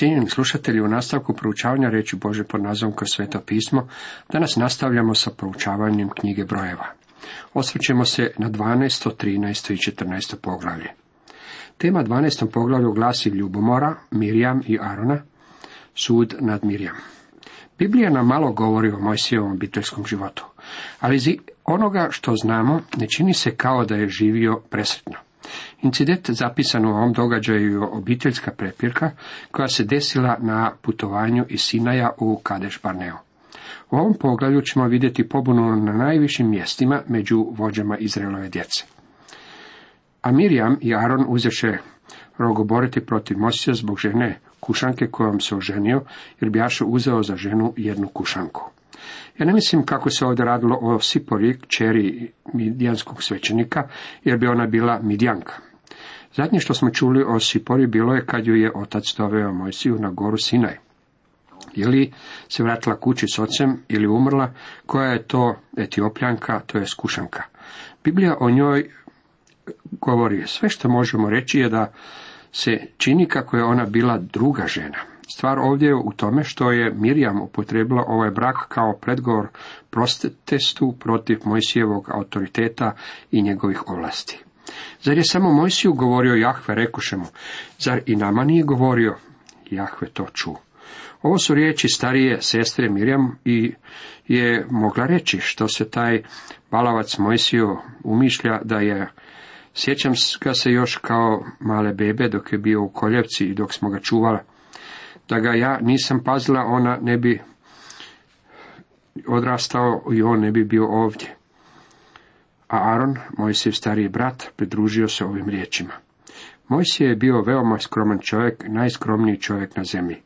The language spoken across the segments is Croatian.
Cijenjeni slušatelji, u nastavku proučavanja reći Bože pod nazvom kroz sveto pismo, danas nastavljamo sa proučavanjem knjige brojeva. Osvrćemo se na 12., 13. i 14. poglavlje. Tema 12. poglavlju glasi ljubomora, Mirjam i Arona, sud nad Mirjam. Biblija nam malo govori o Mojsijevom obiteljskom životu, ali iz onoga što znamo ne čini se kao da je živio presretno. Incident zapisan u ovom događaju je obiteljska prepirka koja se desila na putovanju iz Sinaja u Kadeš Barneo. U ovom poglavlju ćemo vidjeti pobunu na najvišim mjestima među vođama Izraelove djece. A Mirjam i Aron uzeše rogoboriti protiv Mosija zbog žene kušanke kojom se oženio, jer bi Ašo uzeo za ženu jednu kušanku. Ja ne mislim kako se ovdje radilo o Sipori, kćeri midijanskog svećenika, jer bi ona bila midjanka. Zadnje što smo čuli o Sipori bilo je kad ju je otac doveo Mojsiju na goru Sinaj. Je li se vratila kući s ocem ili umrla, koja je to etiopljanka, to je skušanka. Biblija o njoj govori, sve što možemo reći je da se čini kako je ona bila druga žena. Stvar ovdje je u tome što je Mirjam upotrebila ovaj brak kao predgovor protestu protiv Mojsijevog autoriteta i njegovih ovlasti. Zar je samo Mojsiju govorio Jahve, rekuše mu, zar i nama nije govorio? Jahve to ču. Ovo su riječi starije sestre Mirjam i je mogla reći što se taj balavac Mojsiju umišlja da je Sjećam ga se još kao male bebe dok je bio u koljevci i dok smo ga čuvala. Da ga ja nisam pazila, ona ne bi odrastao i on ne bi bio ovdje. A Aron, Mojsijev stariji brat, pridružio se ovim riječima. Mojsije je bio veoma skroman čovjek, najskromniji čovjek na zemlji.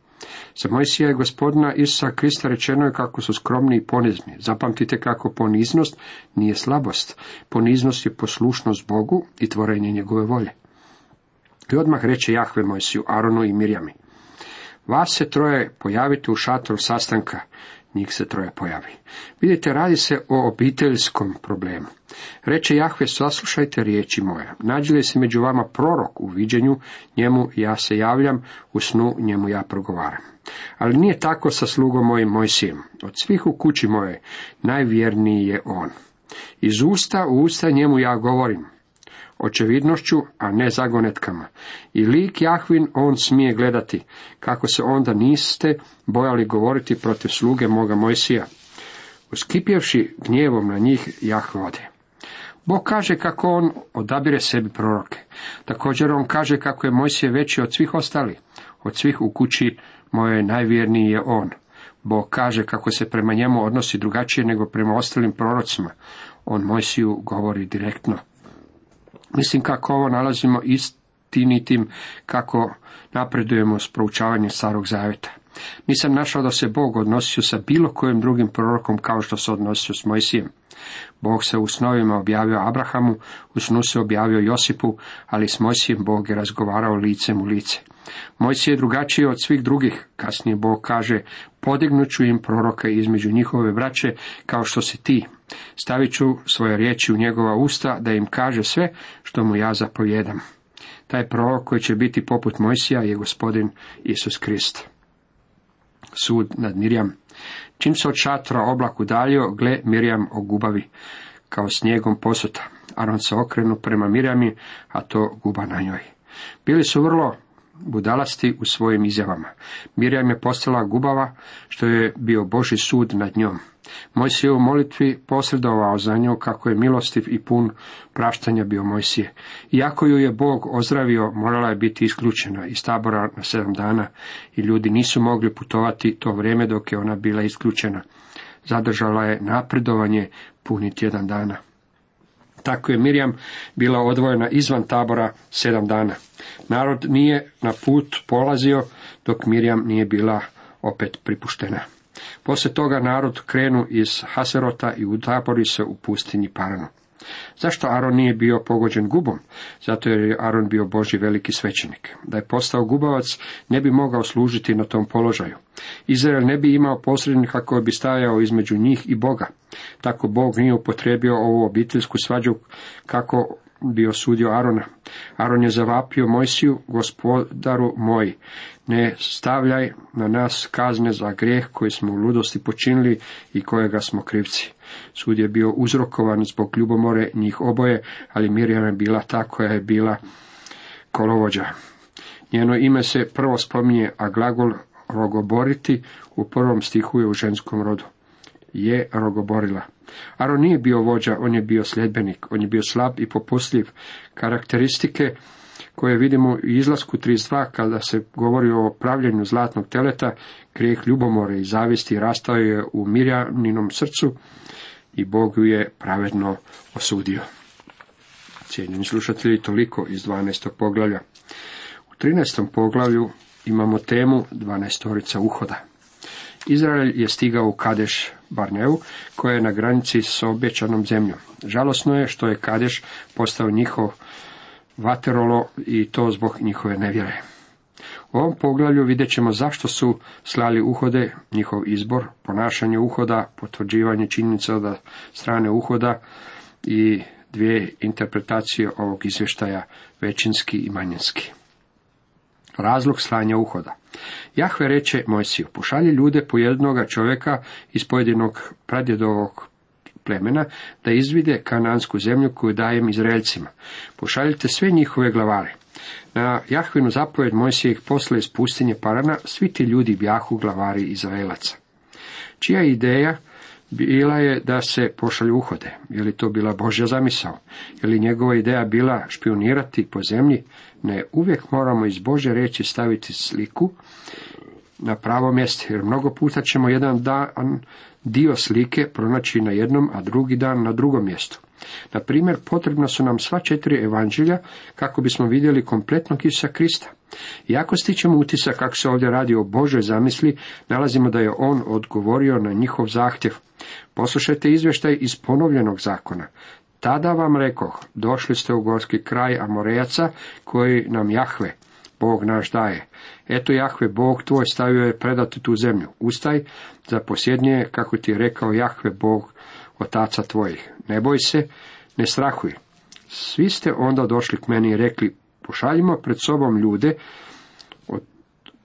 Za Mojsija je gospodina Isusa Krista rečeno je kako su skromni i ponizni. Zapamtite kako poniznost nije slabost. Poniznost je poslušnost Bogu i tvorenje njegove volje. I odmah reče Jahve Mojsiju, Aronu i Mirjami. Vas se troje pojavite u šatoru sastanka, njih se troje pojavi. Vidite, radi se o obiteljskom problemu. Reče Jahve, saslušajte riječi moje. Nađe li se među vama prorok u viđenju, njemu ja se javljam, u snu njemu ja progovaram. Ali nije tako sa slugom mojim Mojsijem. Od svih u kući moje najvjerniji je on. Iz usta u usta njemu ja govorim, očevidnošću, a ne zagonetkama. I lik Jahvin on smije gledati, kako se onda niste bojali govoriti protiv sluge moga Mojsija. Uskipjevši gnjevom na njih, Jahve ode. Bog kaže kako on odabire sebi proroke. Također on kaže kako je Mojsije veći od svih ostali. Od svih u kući moje najvjerniji je on. Bog kaže kako se prema njemu odnosi drugačije nego prema ostalim prorocima. On Mojsiju govori direktno. Mislim kako ovo nalazimo istinitim, kako napredujemo s proučavanjem starog zavjeta. Nisam našao da se Bog odnosio sa bilo kojim drugim prorokom kao što se odnosio s Mojsijem. Bog se u snovima objavio Abrahamu, u snu se objavio Josipu, ali s Mojsijem Bog je razgovarao licem u lice. Mojsije je drugačiji od svih drugih, kasnije Bog kaže, podignut ću im proroka između njihove braće, kao što si ti. Stavit ću svoje riječi u njegova usta, da im kaže sve što mu ja zapovjedam. Taj prorok koji će biti poput Mojsija je gospodin Isus Krist. Sud nad Mirjam. Čim se od šatra oblak udaljio, gle Mirjam ogubavi, kao snijegom posuta. Aron se okrenu prema Mirjami, a to guba na njoj. Bili su vrlo budalasti u svojim izjavama. Mirjam je postala gubava, što je bio Boži sud nad njom. Mojsije u molitvi posredovao za nju kako je milostiv i pun praštanja bio Mojsije. Iako ju je Bog ozdravio, morala je biti isključena iz tabora na sedam dana i ljudi nisu mogli putovati to vrijeme dok je ona bila isključena. Zadržala je napredovanje puni tjedan dana. Tako je Mirjam bila odvojena izvan tabora sedam dana. Narod nije na put polazio dok Mirjam nije bila opet pripuštena. Poslije toga narod krenu iz Haserota i utapori se u pustinji Paranu. Zašto Aron nije bio pogođen gubom? Zato jer je Aron bio Boži veliki svećenik. Da je postao gubavac, ne bi mogao služiti na tom položaju. Izrael ne bi imao posrednika koji bi stajao između njih i Boga. Tako Bog nije upotrebio ovu obiteljsku svađu kako bio sudio Arona. Aron je zavapio Mojsiju, gospodaru moj, ne stavljaj na nas kazne za grijeh koji smo u ludosti počinili i kojega smo krivci. Sud je bio uzrokovan zbog ljubomore njih oboje, ali Mirjam je bila ta koja je bila kolovođa. Njeno ime se prvo spominje, a glagol rogoboriti u prvom stihu je u ženskom rodu. Je rogoborila. Aron nije bio vođa, on je bio sljedbenik, on je bio slab i popustljiv. Karakteristike koje vidimo u izlasku 32 kada se govori o pravljenju zlatnog teleta, grijeh ljubomore i zavisti rastao je u Mirjaninom srcu i Bog ju je pravedno osudio. Cijenjeni slušatelji, toliko iz 12. poglavlja. U 13. poglavlju imamo temu 12. uhoda. Izrael je stigao u Kadeš Barneu, koja je na granici s obećanom zemljom. Žalosno je što je Kadeš postao njihov vaterolo i to zbog njihove nevjere. U ovom poglavlju vidjet ćemo zašto su slali uhode, njihov izbor, ponašanje uhoda, potvrđivanje činjenica od strane uhoda i dvije interpretacije ovog izvještaja, većinski i manjinski. Razlog slanja uhoda. Jahve reče Mojsiju, pošalji ljude po jednoga čovjeka iz pojedinog pradjedovog plemena da izvide kanansku zemlju koju dajem Izraelcima. Pošaljite sve njihove glavare. Na Jahvinu zapovjed Mojsije ih posle iz pustinje Parana, svi ti ljudi bjahu glavari Izraelaca. Čija ideja bila je da se pošalju uhode. Je li to bila Božja zamisao? Je li njegova ideja bila špionirati po zemlji? Ne, uvijek moramo iz Bože reći staviti sliku na pravo mjesto, jer mnogo puta ćemo jedan dan dio slike pronaći na jednom, a drugi dan na drugom mjestu. Na primjer, potrebna su nam sva četiri evanđelja kako bismo vidjeli kompletnog Isusa Krista. Iako stičemo utisak kako se ovdje radi o Božoj zamisli, nalazimo da je on odgovorio na njihov zahtjev. Poslušajte izvještaj iz ponovljenog zakona. Tada vam rekoh, došli ste u gorski kraj Amorejaca koji nam Jahve, Bog naš daje. Eto Jahve, Bog tvoj stavio je predati tu zemlju. Ustaj za posjednje, kako ti je rekao Jahve, Bog otaca tvojih. Ne boj se, ne strahuj. Svi ste onda došli k meni i rekli, pošaljimo pred sobom ljude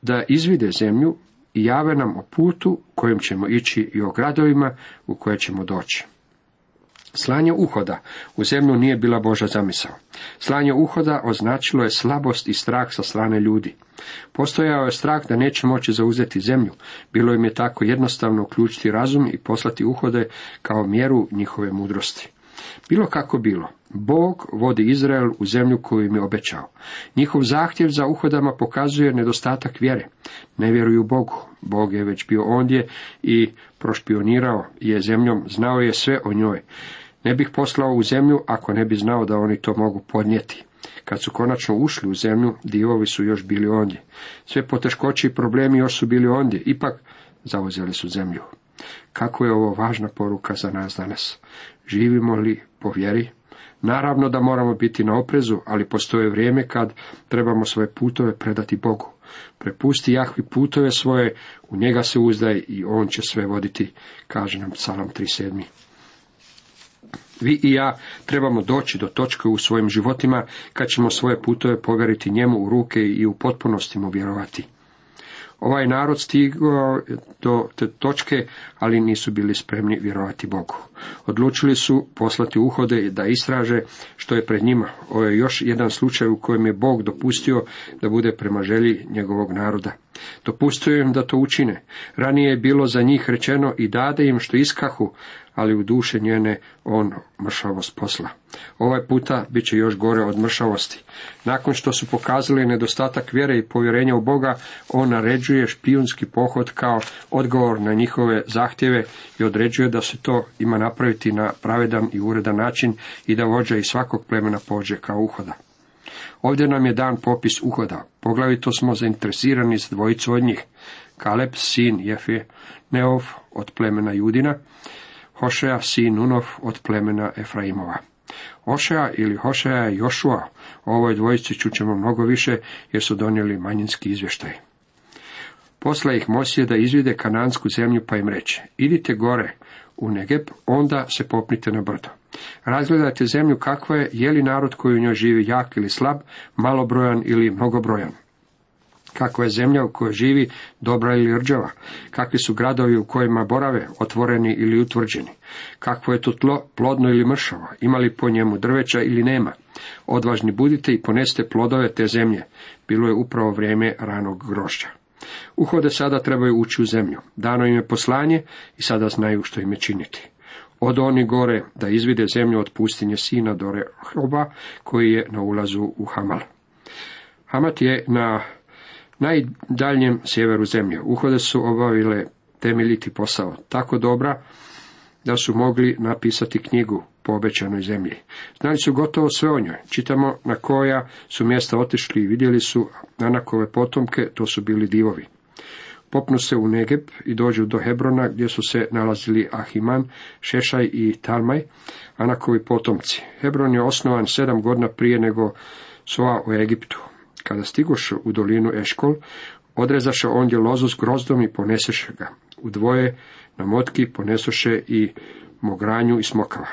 da izvide zemlju i jave nam o putu kojim ćemo ići i o gradovima u koje ćemo doći. Slanje uhoda u zemlju nije bila Boža zamisao. Slanje uhoda označilo je slabost i strah sa strane ljudi. Postojao je strah da neće moći zauzeti zemlju. Bilo im je tako jednostavno uključiti razum i poslati uhode kao mjeru njihove mudrosti. Bilo kako bilo, Bog vodi Izrael u zemlju koju im je obećao. Njihov zahtjev za uhodama pokazuje nedostatak vjere. Ne vjeruju Bogu. Bog je već bio ondje i prošpionirao je zemljom, znao je sve o njoj. Ne bih poslao u zemlju ako ne bi znao da oni to mogu podnijeti. Kad su konačno ušli u zemlju, divovi su još bili ondje. Sve poteškoće i problemi još su bili ondje, ipak zauzeli su zemlju. Kako je ovo važna poruka za nas danas? Živimo li po vjeri? Naravno da moramo biti na oprezu, ali postoje vrijeme kad trebamo svoje putove predati Bogu. Prepusti Jahvi putove svoje, u njega se uzdaj i on će sve voditi, kaže nam psalam 37. Vi i ja trebamo doći do točke u svojim životima kad ćemo svoje putove povjeriti njemu u ruke i u potpunosti mu vjerovati. Ovaj narod stigao do te točke, ali nisu bili spremni vjerovati Bogu. Odlučili su poslati uhode da istraže što je pred njima. Ovo je još jedan slučaj u kojem je Bog dopustio da bude prema želji njegovog naroda. Dopustio im da to učine. Ranije je bilo za njih rečeno i dade im što iskahu, ali u duše njene on mršavost posla. Ovaj puta bit će još gore od mršavosti. Nakon što su pokazali nedostatak vjere i povjerenja u Boga, on naređuje špijunski pohod kao odgovor na njihove zahtjeve i određuje da se to ima napraviti na pravedan i uredan način i da vođa iz svakog plemena pođe kao uhoda. Ovdje nam je dan popis uhoda. Poglavito smo zainteresirani s dvojicu od njih. Kaleb, sin Jefe, Neov od plemena Judina, Hošeja, sin Nunov od plemena Efraimova. Hošeja ili Hošeja i Jošua, o ovoj dvojici čućemo mnogo više jer su donijeli manjinski izvještaj. Posla ih Mosije da izvide kanansku zemlju pa im reče, idite gore u Negeb, onda se popnite na brdo. Razgledajte zemlju kakva je, je li narod koji u njoj živi jak ili slab, malobrojan ili mnogobrojan. Kakva je zemlja u kojoj živi dobra ili rđava? Kakvi su gradovi u kojima borave, otvoreni ili utvrđeni? Kakvo je to tlo, plodno ili mršavo? Ima li po njemu drveća ili nema? Odvažni budite i poneste plodove te zemlje. Bilo je upravo vrijeme ranog grožđa. Uhode sada trebaju ući u zemlju. Dano im je poslanje i sada znaju što im je činiti. Od oni gore da izvide zemlju od pustinje sina do Rehoba, koji je na ulazu u Hamal. Hamat je na najdaljem sjeveru zemlje. Uhode su obavile temeljiti posao, tako dobra da su mogli napisati knjigu po obećanoj zemlji. Znali su gotovo sve o njoj. Čitamo na koja su mjesta otišli i vidjeli su Anakove potomke, to su bili divovi. Popnu se u Negeb i dođu do Hebrona gdje su se nalazili Ahiman, Šešaj i Talmaj, Anakovi potomci. Hebron je osnovan sedam godina prije nego Soa u Egiptu. Kada stigoše u dolinu Eškol, odrezaše ondje lozu s grozdom i poneseše ga. U dvoje na motki ponesoše i mogranju i smokava.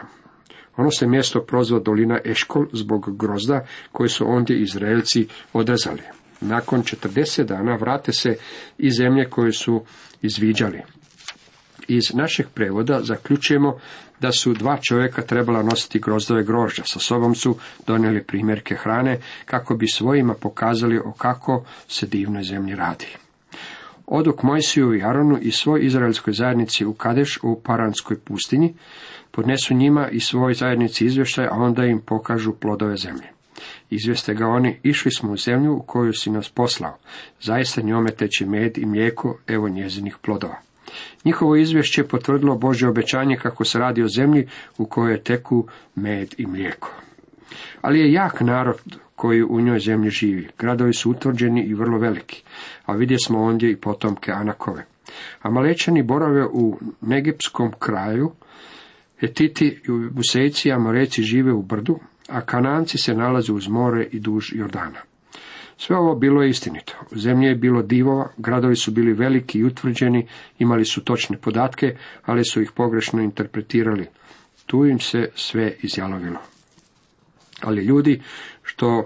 Ono se mjesto prozva dolina Eškol zbog grozda koje su ondje Izraelci odrezali. Nakon 40 dana vrate se iz zemlje koje su izviđali. Iz našeg prevoda zaključujemo da su dva čovjeka trebala nositi grozdove grožđa. Sa sobom su donijeli primjerke hrane kako bi svojima pokazali o kako se divnoj zemlji radi. Oduk Mojsiju i Aronu i svoj izraelskoj zajednici u Kadeš u Paranskoj pustinji, podnesu njima i svoj zajednici izvještaj, a onda im pokažu plodove zemlje. Izvijeste ga oni, išli smo u zemlju u koju si nas poslao. Zaista njome teče med i mlijeko, evo njezinih plodova. Njihovo izvješće je potvrdilo Božje obećanje kako se radi o zemlji u kojoj teku med i mlijeko. Ali je jak narod koji u njoj zemlji živi. Gradovi su utvrđeni i vrlo veliki, a vidje smo ondje i potomke Anakove. A malečani borave u negipskom kraju, Etiti i Busejci i Amoreci žive u brdu, a Kananci se nalaze uz more i duž Jordana. Sve ovo bilo je istinito. U zemlji je bilo divova, gradovi su bili veliki i utvrđeni, imali su točne podatke, ali su ih pogrešno interpretirali. Tu im se sve izjalovilo. Ali ljudi što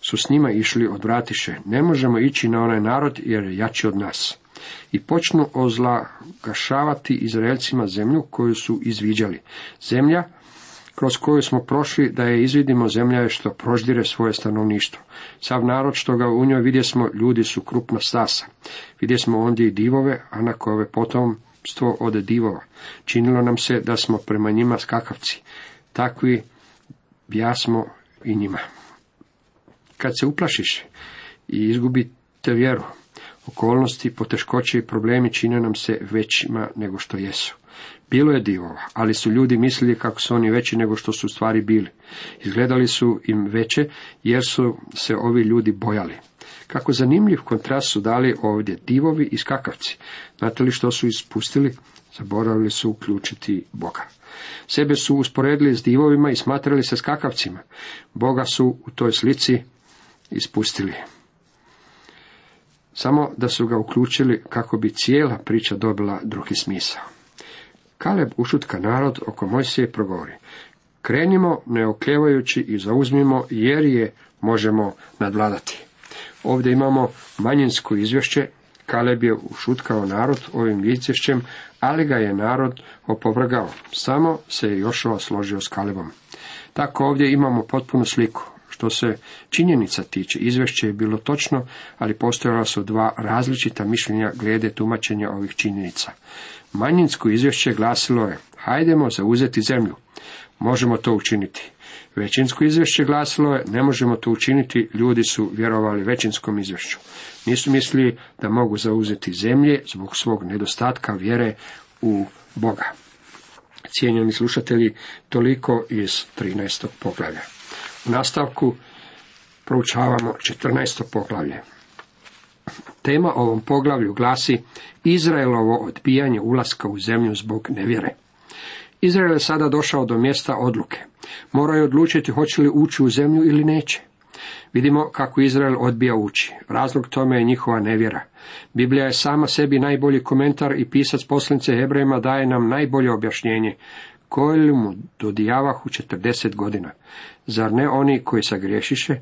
su s njima išli odvratiše, ne možemo ići na onaj narod jer je jači od nas. I počnu ozlagašavati Izraelcima zemlju koju su izviđali. Zemlja kroz koju smo prošli da je izvidimo zemlja je što proždire svoje stanovništvo. Sav narod što ga u njoj vidje smo, ljudi su krupna stasa. Vidje smo ondje i divove, a na koje potomstvo od divova. Činilo nam se da smo prema njima skakavci. Takvi bjasmo i njima. Kad se uplašiš i izgubite vjeru, okolnosti, poteškoće i problemi čine nam se većima nego što jesu. Bilo je divova, ali su ljudi mislili kako su oni veći nego što su stvari bili. Izgledali su im veće, jer su se ovi ljudi bojali. Kako zanimljiv kontrast su dali ovdje divovi i skakavci. Znate li što su ispustili? Zaboravili su uključiti Boga. Sebe su usporedili s divovima i smatrali se skakavcima. Boga su u toj slici ispustili. Samo da su ga uključili kako bi cijela priča dobila drugi smisao. Kaleb ušutka narod oko Mojsije progovori. Krenimo neoklevajući i zauzmimo jer je možemo nadvladati. Ovdje imamo manjinsko izvješće. Kaleb je ušutkao narod ovim izvješćem, ali ga je narod opovrgao. Samo se je Jošova složio s Kalebom. Tako ovdje imamo potpunu sliku. Što se činjenica tiče, izvješće je bilo točno, ali postojala su dva različita mišljenja glede tumačenja ovih činjenica. Manjinsko izvješće glasilo je, hajdemo zauzeti zemlju. Možemo to učiniti. Većinsko izvješće glasilo je, ne možemo to učiniti, ljudi su vjerovali većinskom izvješću. Nisu mislili da mogu zauzeti zemlje zbog svog nedostatka vjere u Boga. Cijenjeni slušatelji, toliko iz 13. poglavlja. Nastavku proučavamo 14. poglavlje. Tema ovom poglavlju glasi Izraelovo odbijanje ulaska u zemlju zbog nevjere. Izrael je sada došao do mjesta odluke. Moraju odlučiti hoće li ući u zemlju ili neće. Vidimo kako Izrael odbija ući. Razlog tome je njihova nevjera. Biblija je sama sebi najbolji komentar i pisac poslanice Hebrejima daje nam najbolje objašnjenje koje mu dodijavahu četrdeset godina. Zar ne oni koji sagriješiše,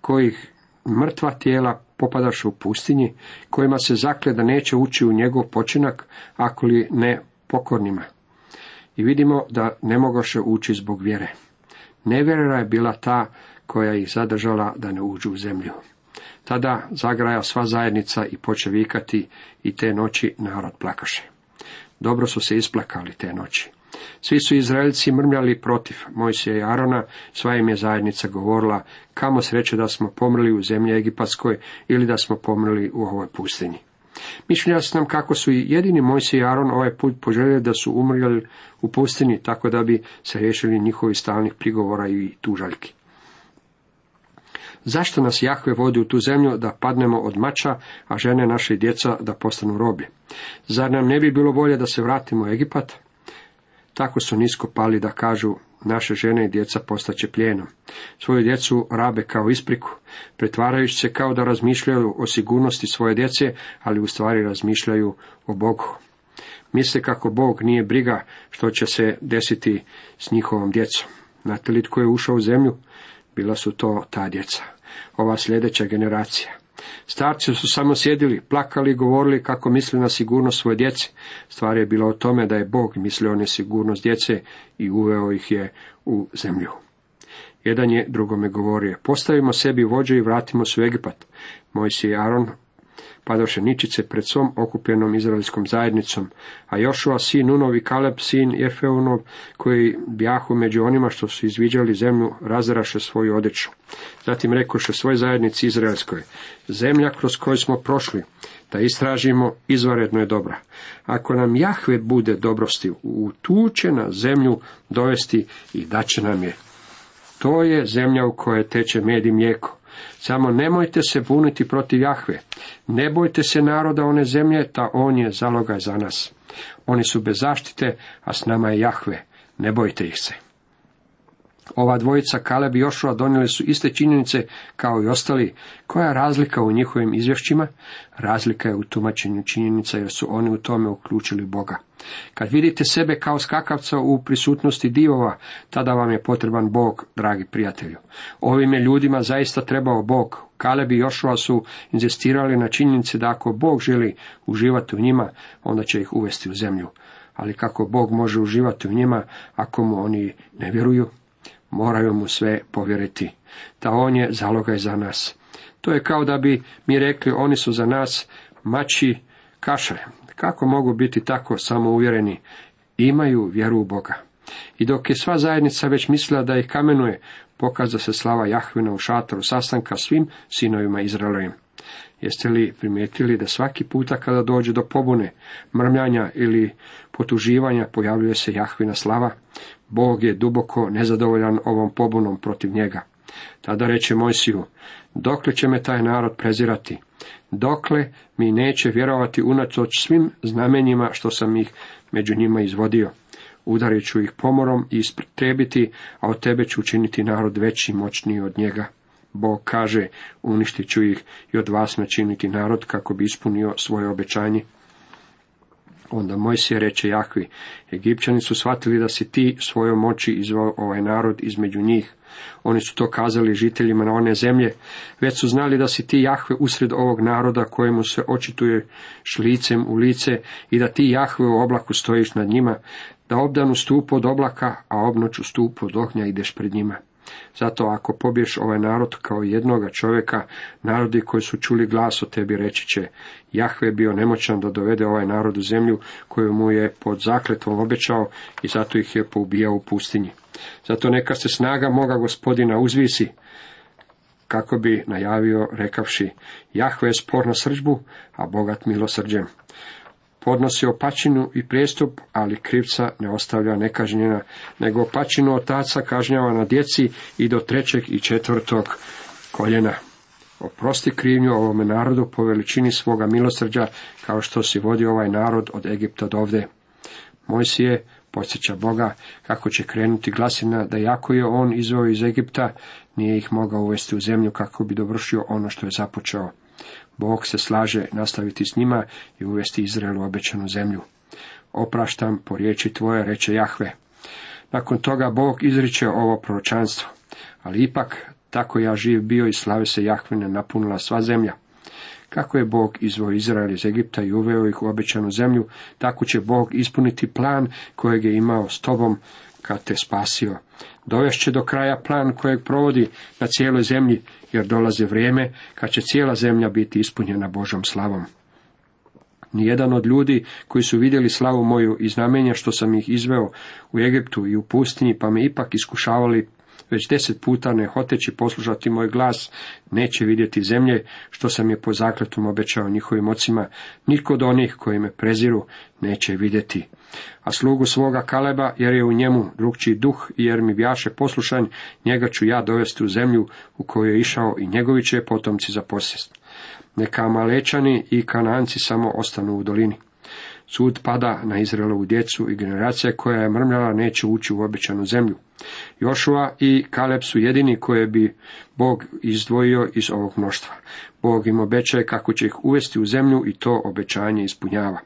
kojih mrtva tijela popadaše u pustinji, kojima se zakle da neće ući u njegov počinak, ako li ne pokornima. I vidimo da ne mogoše ući zbog vjere. Nevjera je bila ta koja ih zadržala da ne uđu u zemlju. Tada zagraja sva zajednica i poče vikati i te noći narod plakaše. Dobro su se isplakali te noći. Svi su Izraelci mrmljali protiv Mojsija i Arona, sva im je zajednica govorila, kamo sreće da smo pomrli u zemlji Egipatskoj ili da smo pomrli u ovoj pustinji. Mišljenja su nam kako su i jedini Mojsije i Aron ovaj put poželjeli da su umrljali u pustinji, tako da bi se riješili njihovi stalnih prigovora i tužaljki. Zašto nas Jahve vodi u tu zemlju da padnemo od mača, a žene naše i djeca da postanu robi? Zar nam ne bi bilo bolje da se vratimo u Egipat? Tako su nisko pali da kažu, naše žene i djeca postaće plijenom. Svoju djecu rabe kao ispriku, pretvarajući se kao da razmišljaju o sigurnosti svoje djece, ali u stvari razmišljaju o Bogu. Misle kako Bog nije briga što će se desiti s njihovom djecom. Znate li tko je ušao u zemlju? Bila su to ta djeca, ova sljedeća generacija. Starci su samo sjedili, plakali i govorili kako misle na sigurnost svoje djece. Stvar je bila o tome da je Bog mislio na sigurnost djece i uveo ih je u zemlju. Jedan je drugome govorio, postavimo sebi vođe i vratimo se u Egipat. Mojsije i Aron padoše ničice pred svom okupljenom izraelskom zajednicom, a Jošua sin Nunov i Kaleb sin Jefeunov, koji bjahu među onima što su izviđali zemlju, razraše svoju odjeću. Zatim rekoše svoj zajednici Izraelskoj, zemlja kroz koju smo prošli, da istražimo, izvaredno je dobra. Ako nam Jahve bude dobrosti, u tu će na zemlju dovesti i daće nam je. To je zemlja u kojoj teče med i mlijeko. Samo nemojte se buniti protiv Jahve. Ne bojte se naroda one zemlje, ta on je zalogaj za nas. Oni su bez zaštite, a s nama je Jahve. Ne bojte ih se. Ova dvojica, Kaleb i Jošua, donijeli su iste činjenice kao i ostali. Koja je razlika u njihovim izvješćima? Razlika je u tumačenju činjenica jer su oni u tome uključili Boga. Kad vidite sebe kao skakavca u prisutnosti divova, tada vam je potreban Bog, dragi prijatelju. Ovim je ljudima zaista trebao Bog. Kaleb i Jošua su inzistirali na činjenici da ako Bog želi uživati u njima, onda će ih uvesti u zemlju. Ali kako Bog može uživati u njima ako mu oni ne vjeruju? Moraju mu sve povjeriti, da on je zalogaj za nas. To je kao da bi mi rekli, oni su za nas mači kašre. Kako mogu biti tako samouvjereni? Imaju vjeru u Boga. I dok je sva zajednica već mislila da ih kamenuje, pokaza se slava Jahvina u šatoru sastanka svim sinovima Izraelovim. Jeste li primijetili da svaki puta kada dođe do pobune, mrmljanja ili potuživanja pojavljuje se Jahvina slava? Bog je duboko nezadovoljan ovom pobunom protiv njega. Tada reče Mojsiju, dokle će me taj narod prezirati? Dokle mi neće vjerovati unatoč svim znamenjima što sam ih među njima izvodio? Udarit ću ih pomorom i ispretrebiti, a od tebe ću učiniti narod veći i moćniji od njega. Bog kaže, uništit ću ih i od vas načiniti narod kako bi ispunio svoje obećanje. Onda Mojsije reče Jahvi, Egipćani su shvatili da si ti svojom moći izvao ovaj narod između njih. Oni su to kazali žiteljima na one zemlje, već su znali da si ti Jahve usred ovog naroda kojemu se očituje licem u lice i da ti Jahve u oblaku stojiš nad njima, da obdanu stupu od oblaka, a obnoću stupu od ognja ideš pred njima. Zato ako pobješ ovaj narod kao jednoga čovjeka, narodi koji su čuli glas o tebi reći će, Jahve je bio nemoćan da dovede ovaj narod u zemlju koju mu je pod zakletvom obećao i zato ih je poubijao u pustinji. Zato neka se snaga moga gospodina uzvisi, kako bi najavio rekavši, Jahve je spor na srđbu, a bogat milosrđem podnosi opačinu i prijestup, ali krivca ne ostavlja nekažnjena, nego opačinu otaca kažnjava na djeci i do trećeg i četvrtog koljena. Oprosti krivnju ovome narodu po veličini svoga milosrđa, kao što si vodi ovaj narod od Egipta do ovde. Mojsije Podsjeća Boga kako će krenuti glasina da jako je on izveo iz Egipta, nije ih mogao uvesti u zemlju kako bi dovršio ono što je započeo. Bog se slaže nastaviti s njima i uvesti Izraelu obećanu zemlju. Opraštam po riječi tvoje, reče Jahve. Nakon toga Bog izriče ovo proročanstvo, ali ipak tako ja živ bio i slave se Jahvine napunila sva zemlja. Kako je Bog izveo Izrael iz Egipta i uveo ih u obećanu zemlju, tako će Bog ispuniti plan kojeg je imao s tobom kad te spasio. Dovešće do kraja plan kojeg provodi na cijeloj zemlji, jer dolaze vrijeme kad će cijela zemlja biti ispunjena Božom slavom. Nijedan od ljudi koji su vidjeli slavu moju i znamenja što sam ih izveo u Egiptu i u pustinji, pa me ipak iskušavali već deset puta ne hoteći poslušati moj glas, neće vidjeti zemlje, što sam je po zakletom obećao njihovim ocima, nitko od onih koji me preziru neće vidjeti. A slugu svoga Kaleba, jer je u njemu drugčiji duh jer mi bjaše poslušanj, njega ću ja dovesti u zemlju u koju je išao i njegovi će potomci za posjest. Neka Malečani i Kananci samo ostanu u dolini. Sud pada na Izraelovu djecu i generacija koja je mrmljala neće ući u obećanu zemlju. Jošua i Kaleb su jedini koje bi Bog izdvojio iz ovog mnoštva. Bog im obećaje kako će ih uvesti u zemlju i to obećanje ispunjava.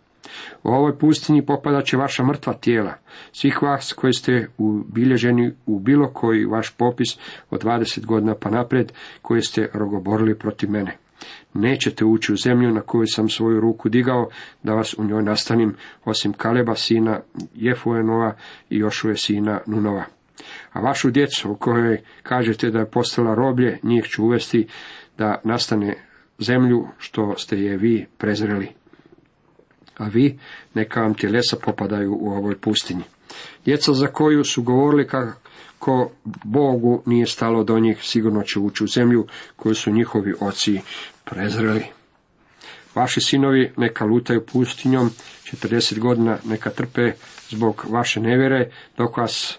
U ovoj pustinji popadat će vaša mrtva tijela, svih vas koji ste ubilježeni u bilo koji vaš popis od 20 godina pa naprijed, koji ste rogoborili protiv mene. Nećete ući u zemlju na koju sam svoju ruku digao, da vas u njoj nastanim, osim Kaleba sina Jefuenova i Jošuje sina Nunova. A vašu djecu, u kojoj kažete da je postala roblje, njih ću uvesti da nastane zemlju što ste je vi prezreli. A vi, neka vam tjelesa popadaju u ovoj pustinji. Djeca za koju su govorili kako Bogu nije stalo do njih, sigurno će ući u zemlju koju su njihovi oci prezreli. Vaši sinovi neka lutaju pustinjom, 40 godina neka trpe zbog vaše nevjere, dok vas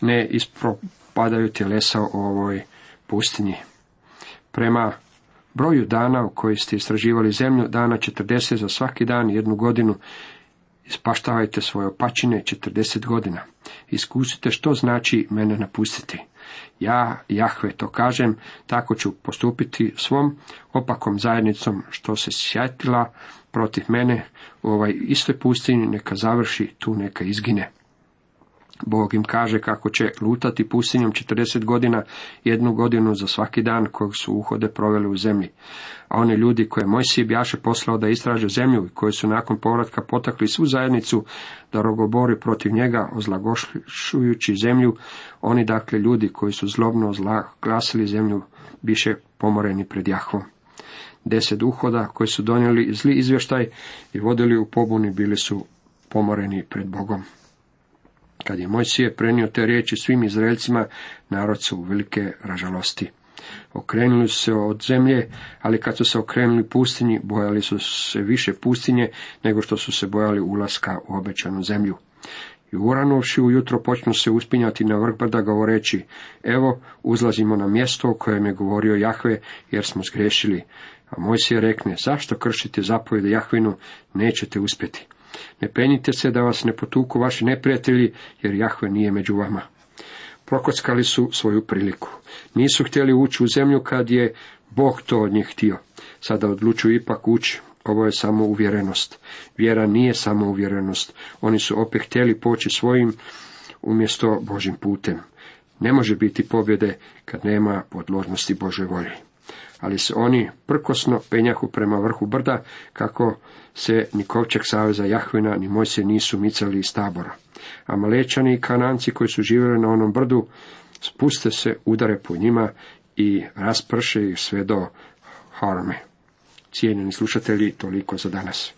ne ispropadaju tjelesa u ovoj pustinji. Prema broju dana u koji ste istraživali zemlju, dana 40 za svaki dan jednu godinu, ispaštavajte svoje opačine 40 godina. Iskusite što znači mene napustiti. Ja, Jahve, to kažem, tako ću postupiti svom opakom zajednicom što se sjetila protiv mene u ovoj istoj pustinji, neka završi, tu neka izgine. Bog im kaže kako će lutati pustinjom 40 godina, jednu godinu za svaki dan kojeg su uhode proveli u zemlji. A oni ljudi koje Mojsije bjaše poslao da istraže zemlju i koji su nakon povratka potakli svu zajednicu da rogobori protiv njega ozlagošujući zemlju, oni dakle ljudi koji su zlobno glasili zemlju biše pomoreni pred Jahvom. Deset uhoda koji su donijeli zli izvještaj i vodili u pobuni bili su pomoreni pred Bogom. Kad je Mojsije prenio te riječi svim Izraelcima, narod su u velike ražalosti. Okrenuli su se od zemlje, ali kad su se okrenuli pustinji, bojali su se više pustinje nego što su se bojali ulaska u obećanu zemlju. I uranovši ujutro počnu se uspinjati na vrh brda govoreći, evo, uzlazimo na mjesto o kojem je govorio Jahve, jer smo zgrešili. A Mojsije rekne, zašto kršite zapovjede Jahvinu, nećete uspjeti. Ne penite se da vas ne potuku vaši neprijatelji, jer Jahve nije među vama. Prokockali su svoju priliku. Nisu htjeli ući u zemlju kad je Bog to od njih htio. Sada odlučuju ipak ući. Ovo je samo uvjerenost. Vjera nije samo uvjerenost. Oni su opet htjeli poći svojim umjesto Božim putem. Ne može biti pobjede kad nema podložnosti Bože volje ali se oni prkosno penjahu prema vrhu brda, kako se ni kovčeg saveza Jahvina ni Mojse nisu micali iz tabora. A malečani i kananci koji su živjeli na onom brdu, spuste se, udare po njima i rasprše ih sve do Harme. Cijenjeni slušatelji, toliko za danas.